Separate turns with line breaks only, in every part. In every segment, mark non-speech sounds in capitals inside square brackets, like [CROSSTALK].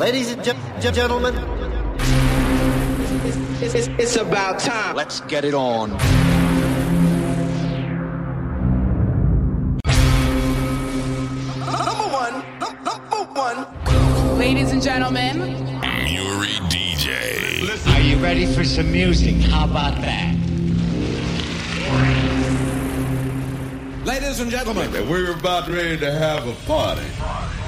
Ladies and ge- gentlemen,
It's, it's, it's about time.
Let's get it on.
Number one. Number one.
Ladies and gentlemen,
Muri DJ.
Are you ready for some music? How about that?
Ladies and gentlemen, we're about ready to have a party.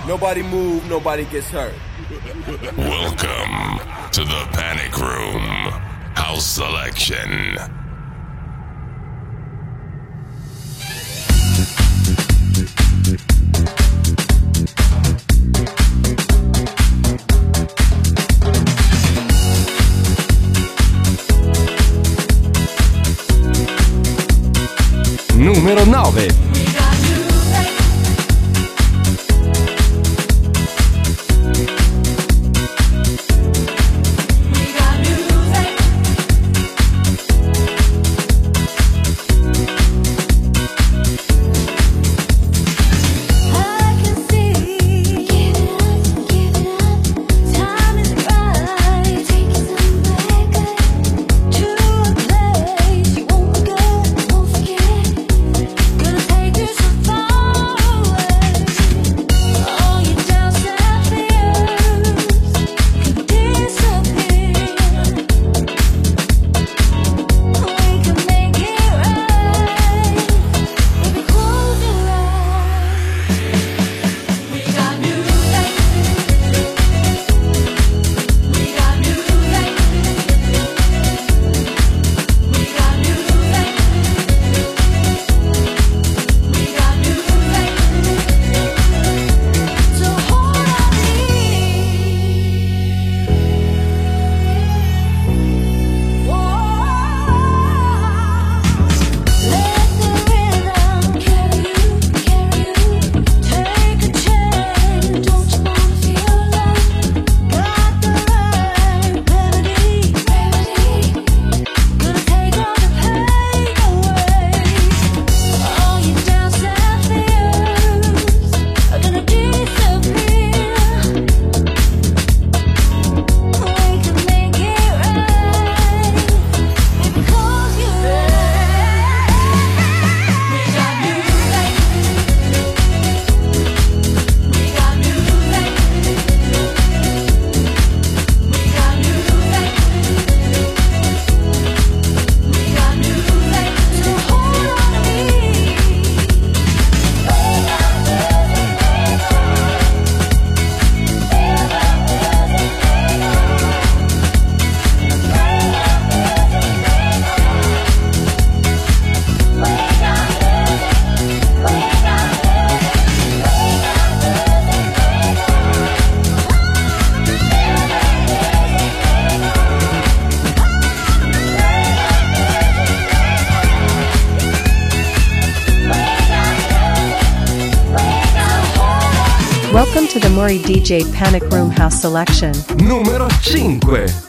Nobody move, nobody gets hurt.
Welcome to the Panic Room House Selection.
DJ Panic Room House Selection.
Numero 5.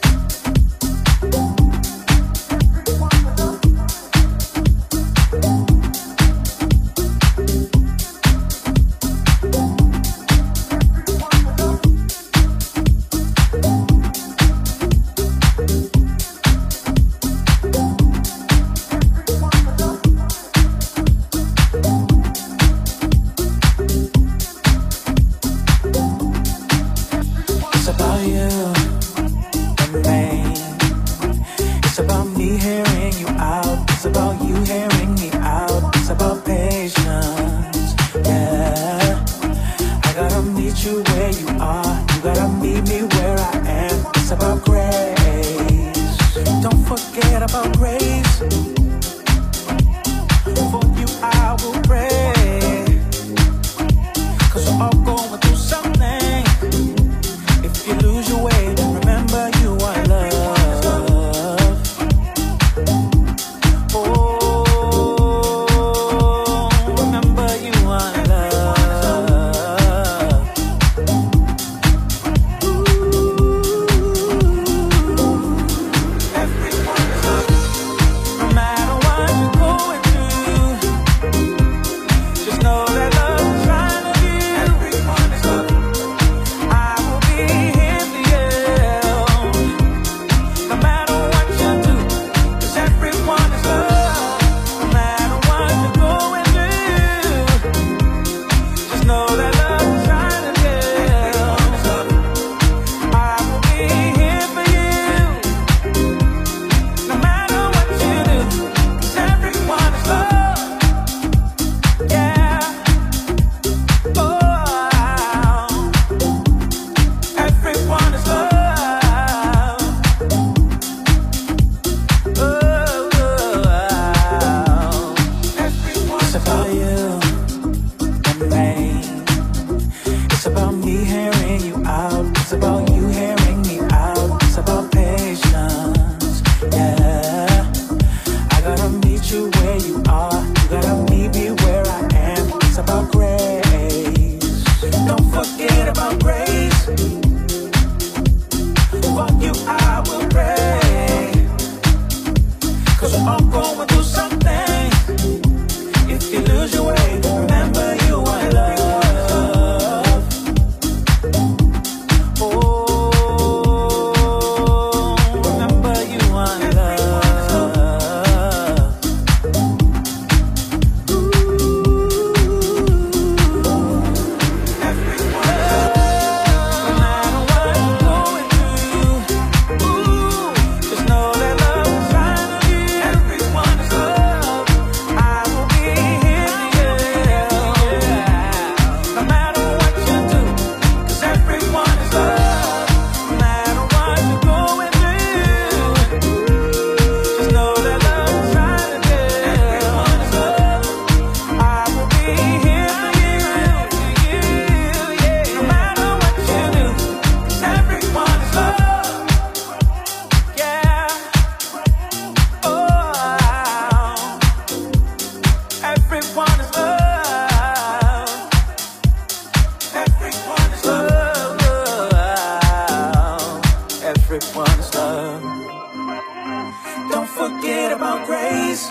forget about
grace.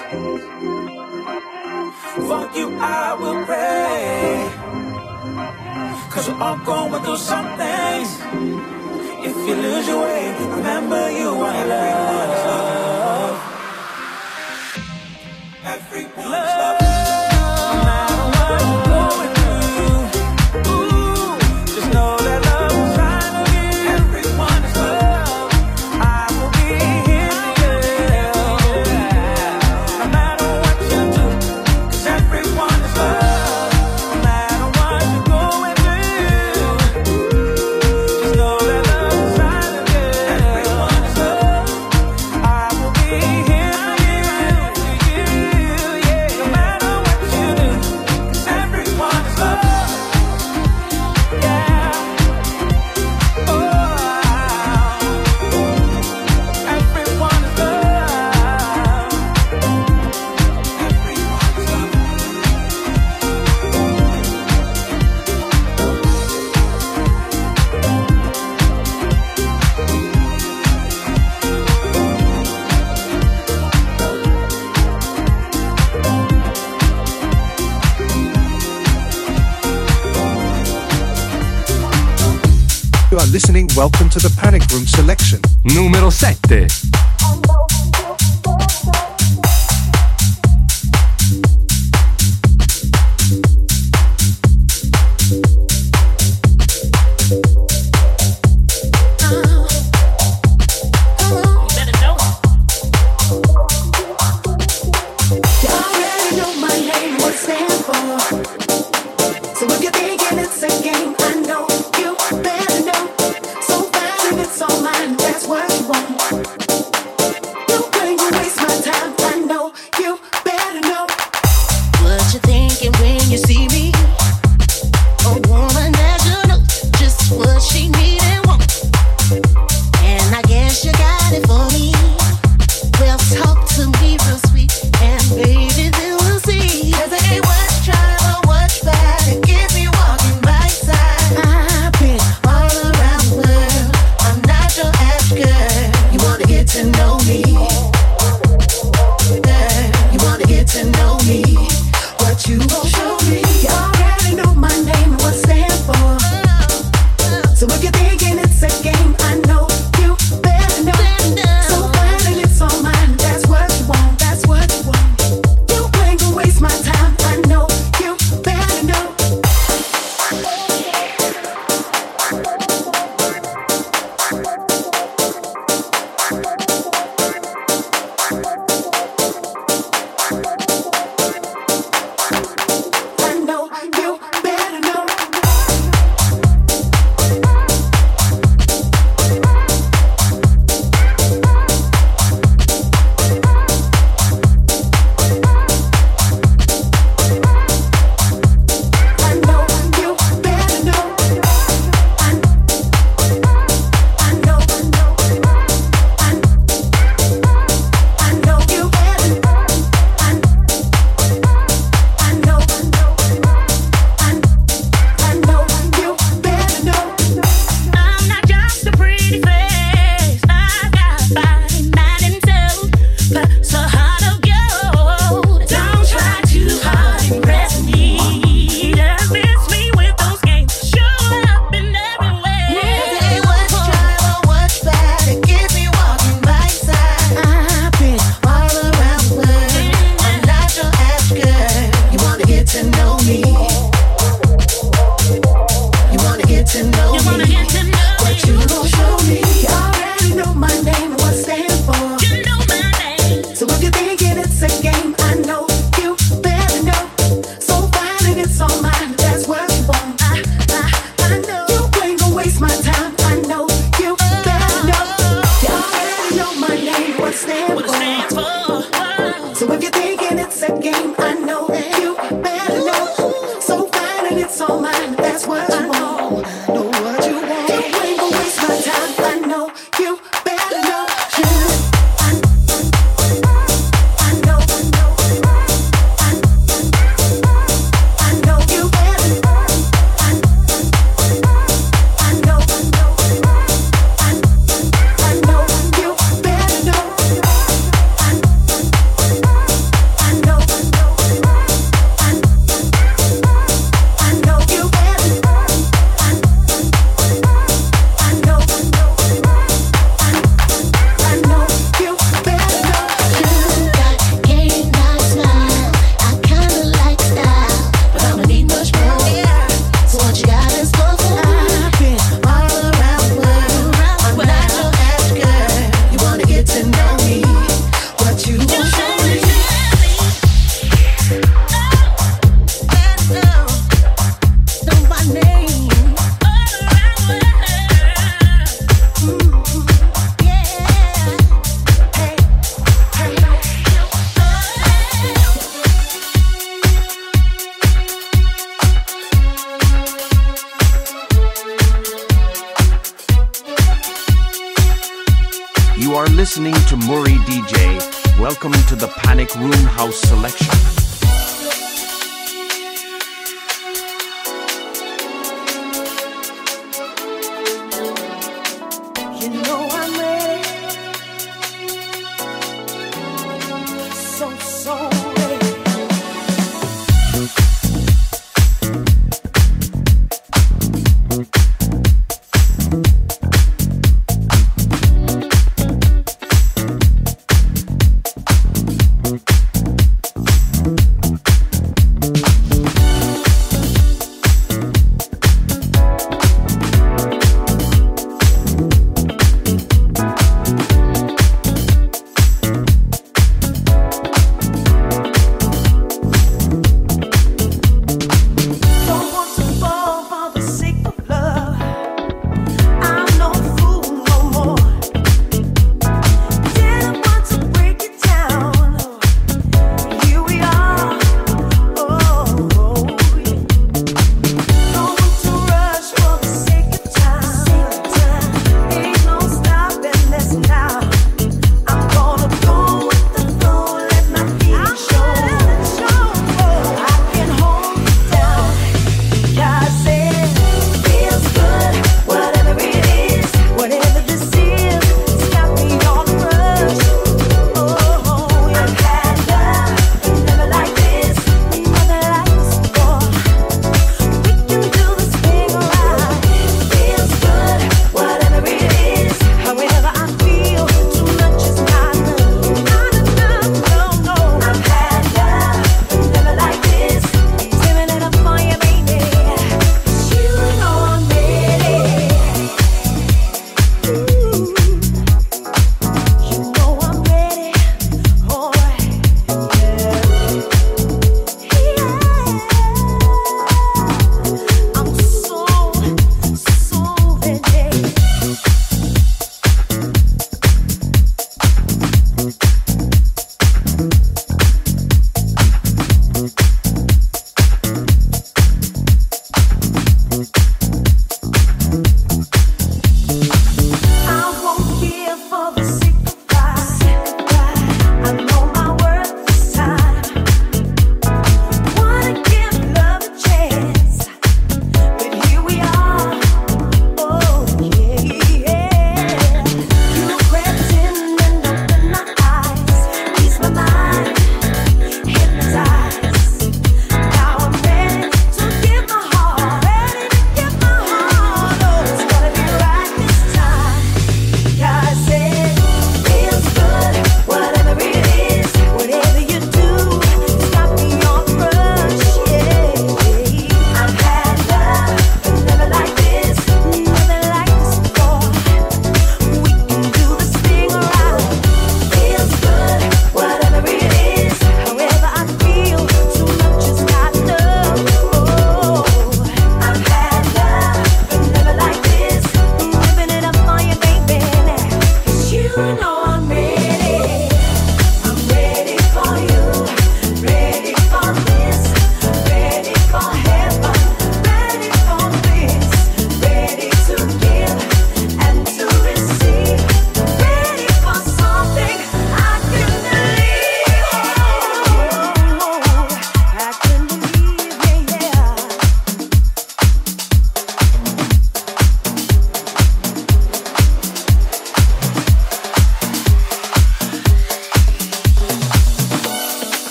Fuck you,
I will pray. Cause we're all going through some things. If
you lose your way, remember you
are
everyone's love. Everyone's love.
listening,
welcome to the Panic Room selection.
Numero 7.
So if you're thinking it's a game, I know.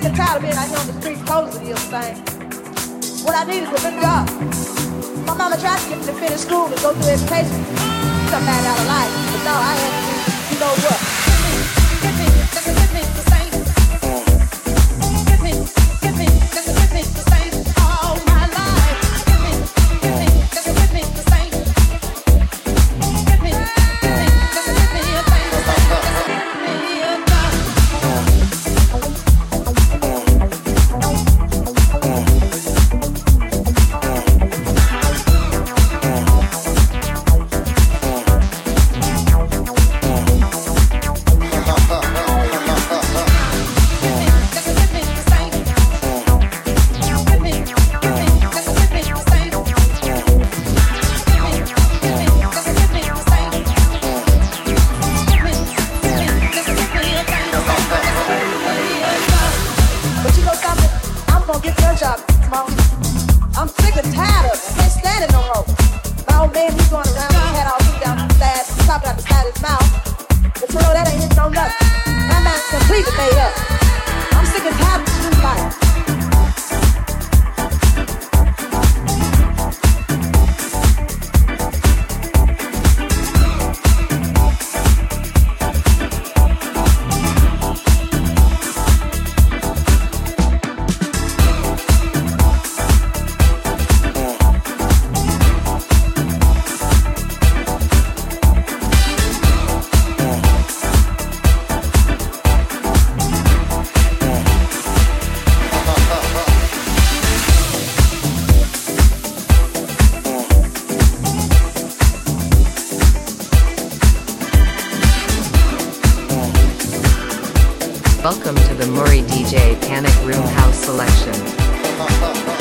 sick and tired of being out here on the streets posing this thing. What I need is a job. My mama tried to get me to finish school and go through education. Something out of life. But no, I had to do, you know what. Hit me, hit me, hit me, hit me. Welcome to the Muri DJ Panic Room House Selection.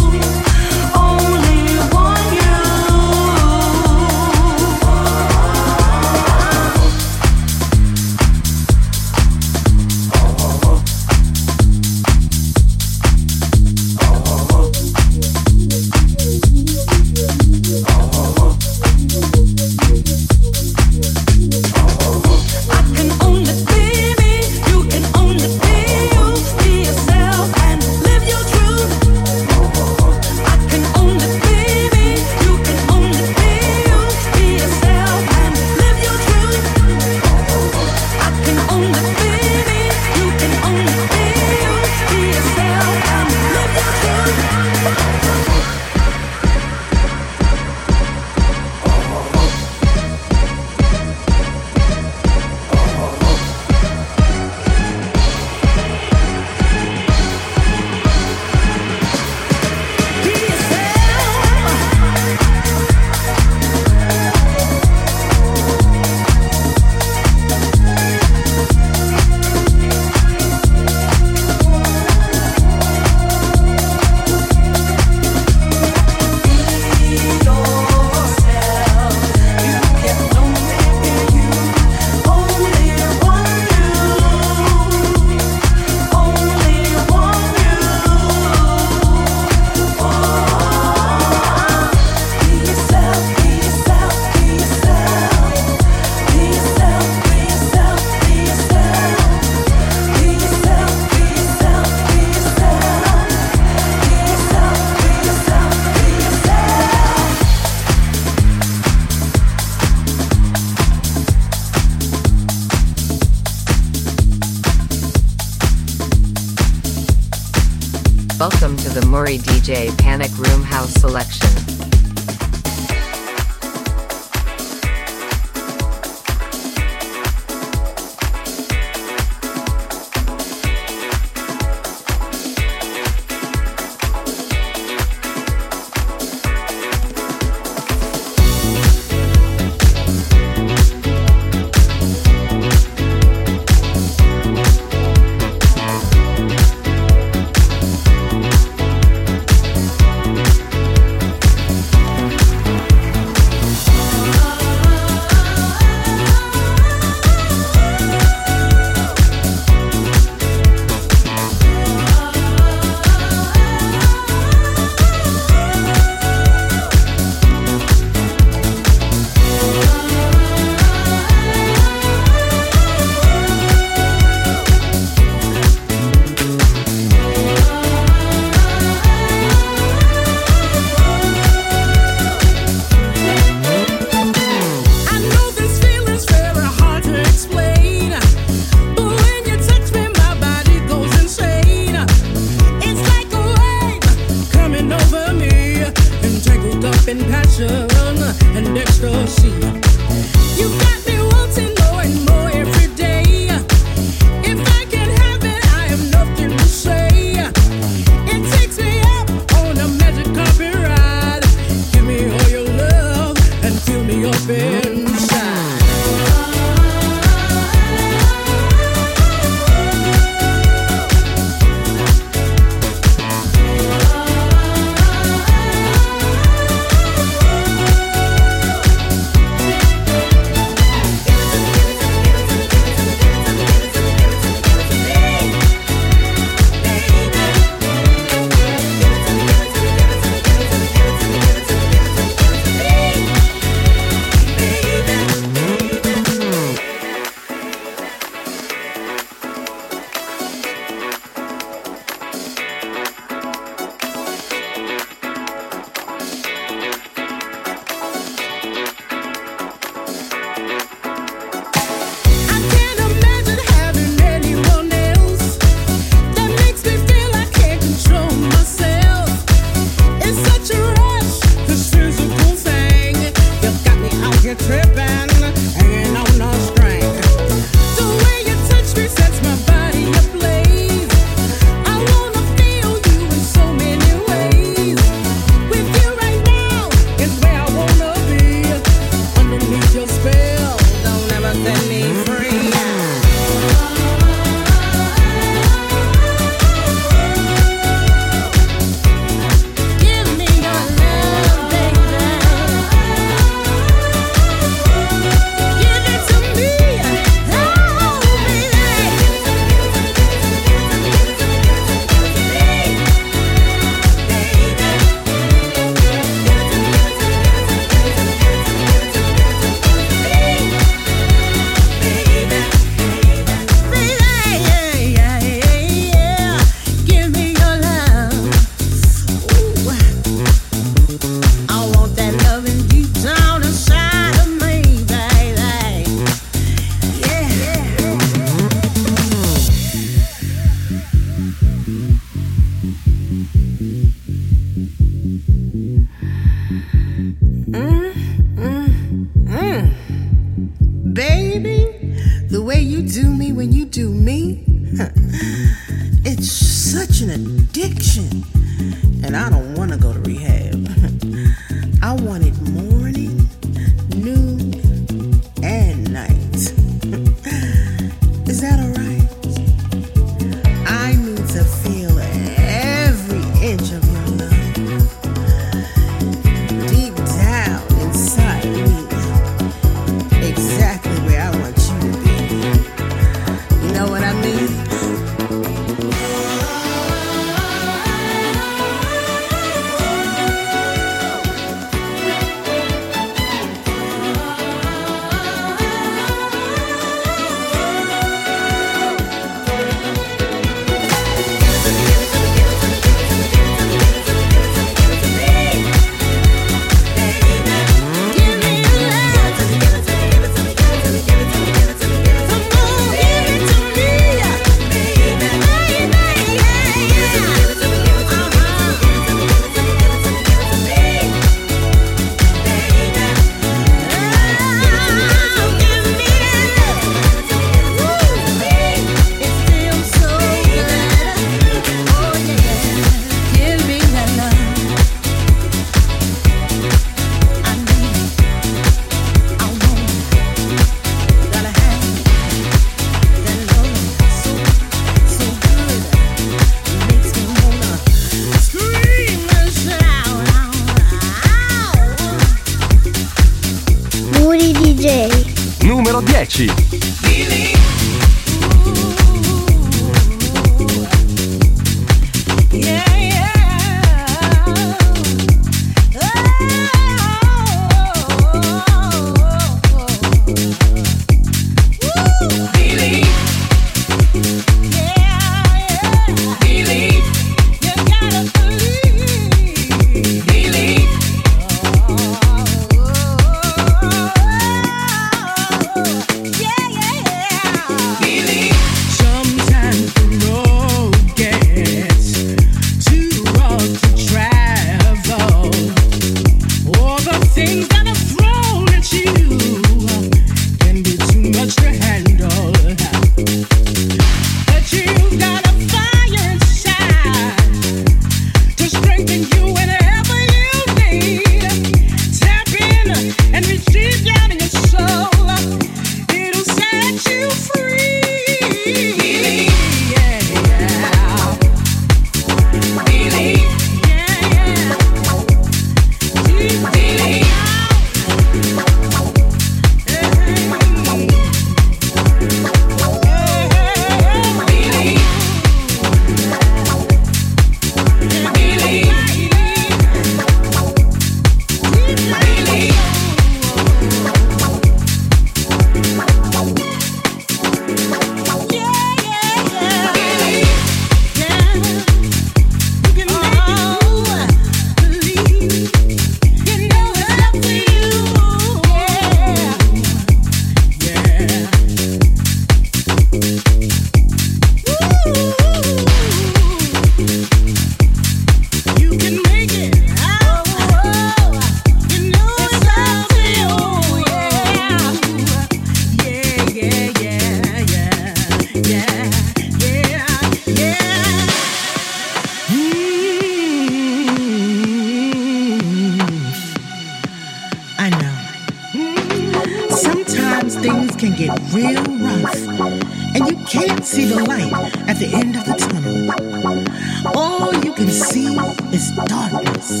Darkness.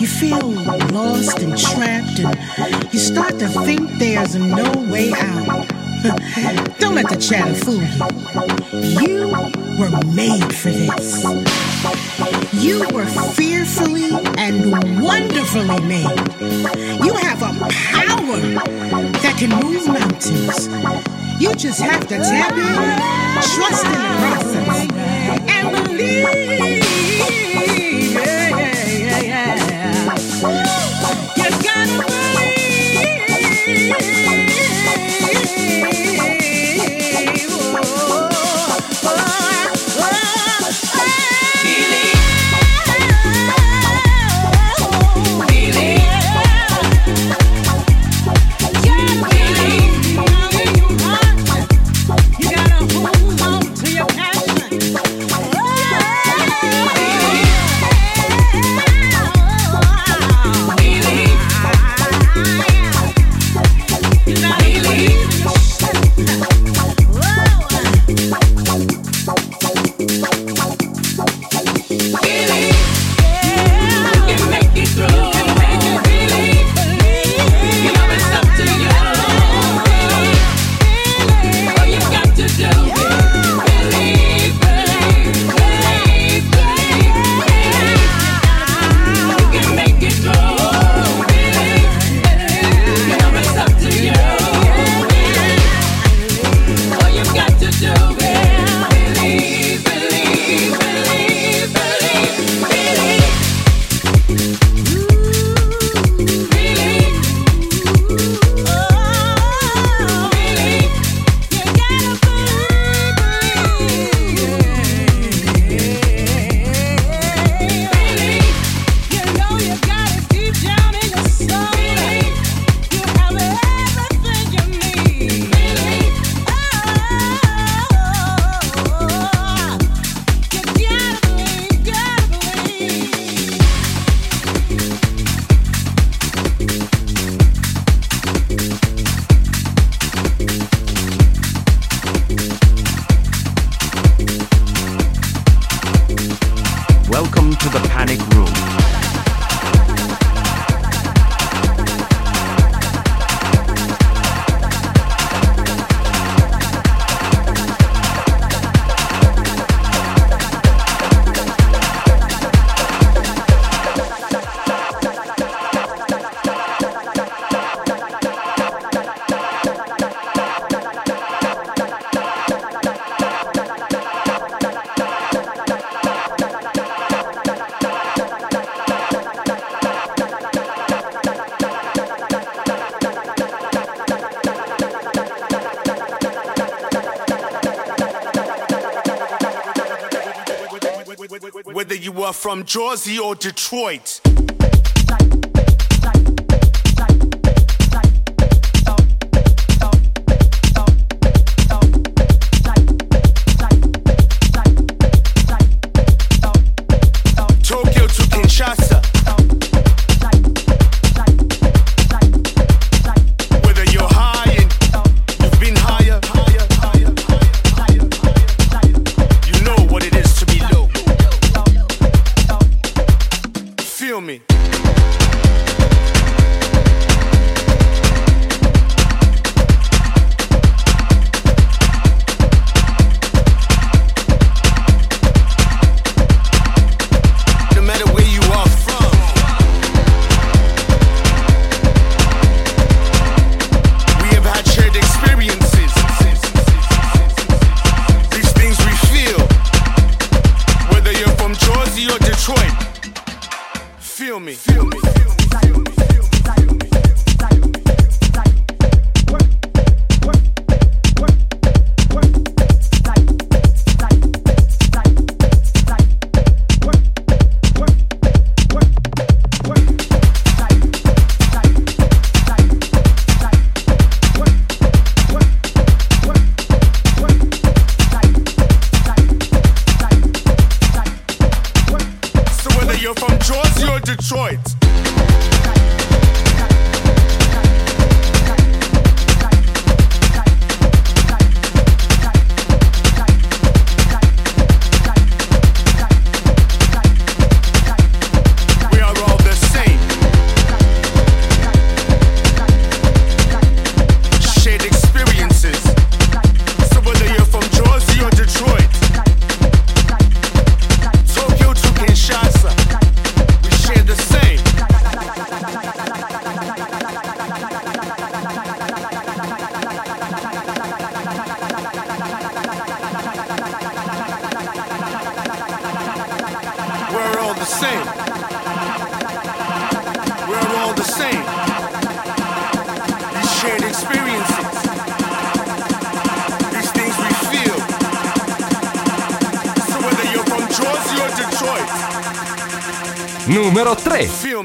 You feel lost and trapped, and you start to think there's no way out. [LAUGHS] Don't let the chatter fool you. You were made for this. You were fearfully and wonderfully made. You have a power that can move mountains. You just have to tap in, trust in the process, and believe.
From Jersey or Detroit.
Numero 3.
feel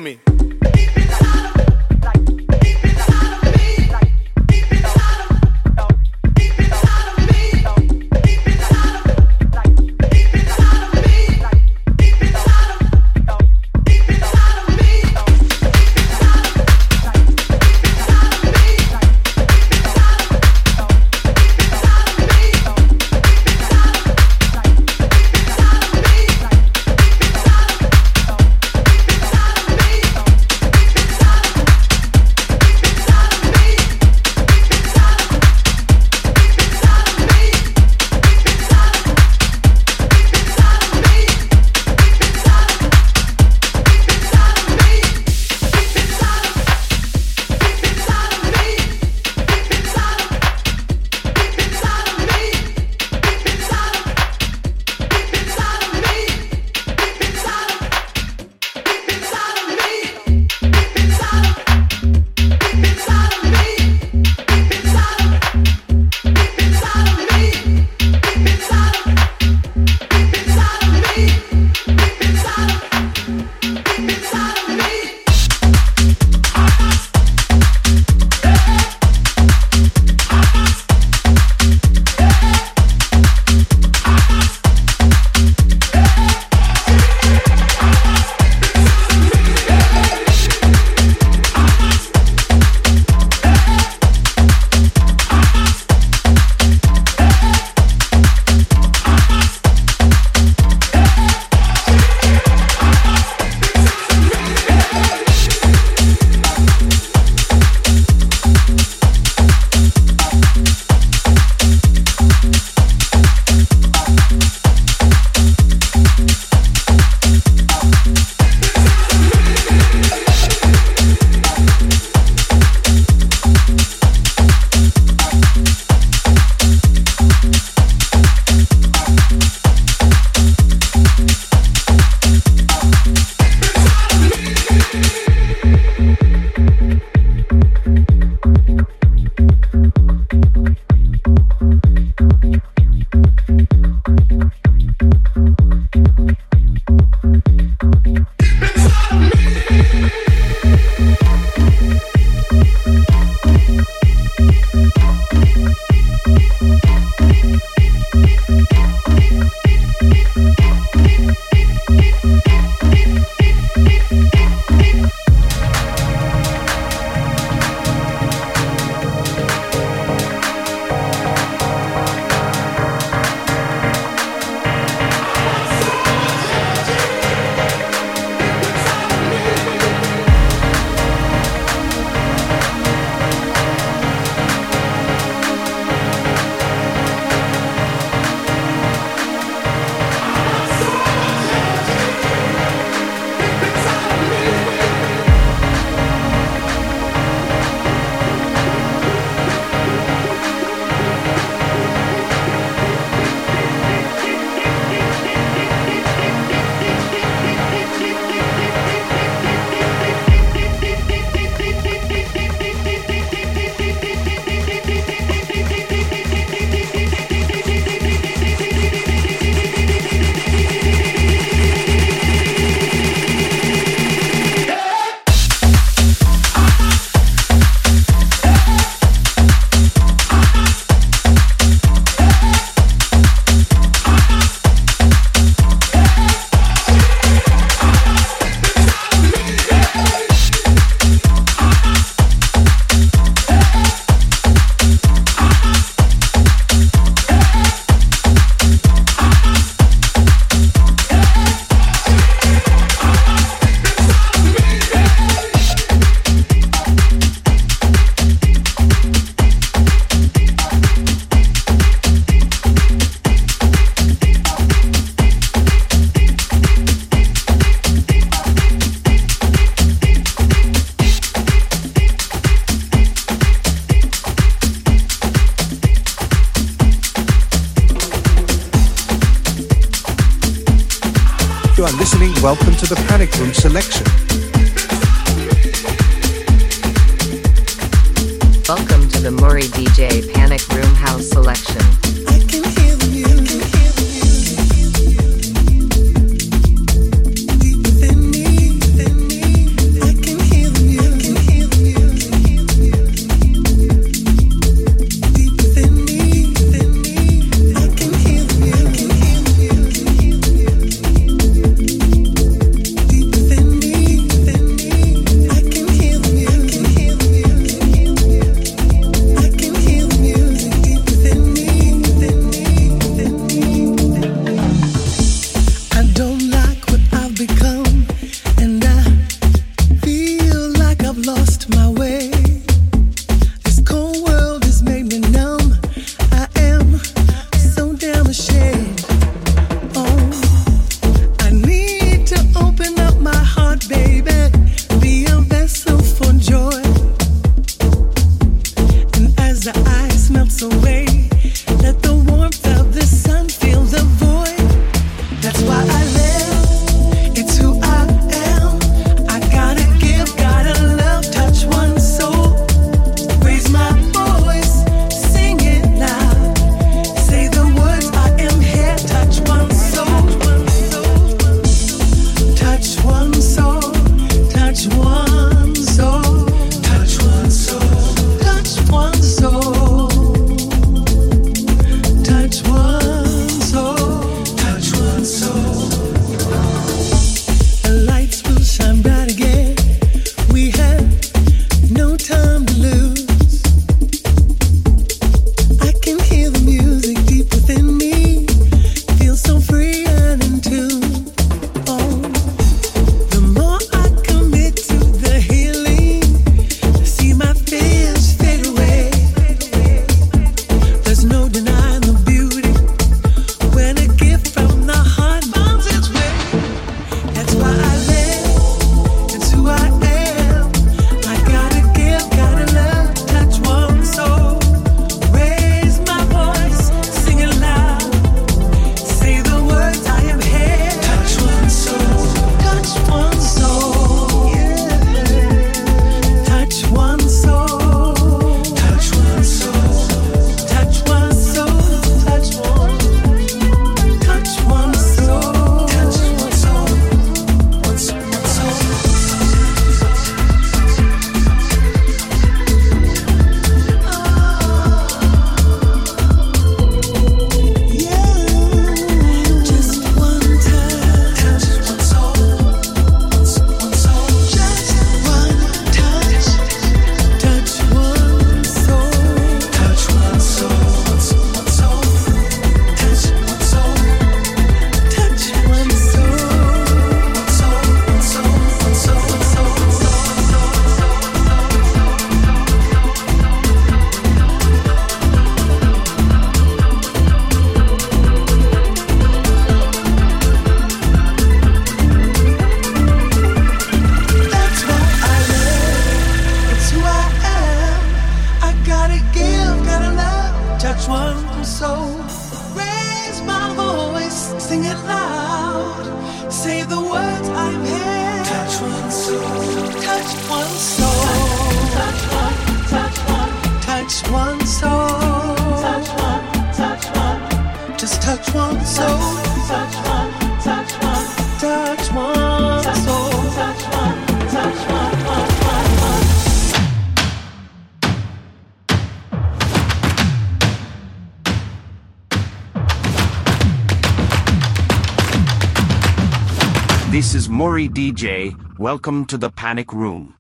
DJ. Welcome to the Panic Room.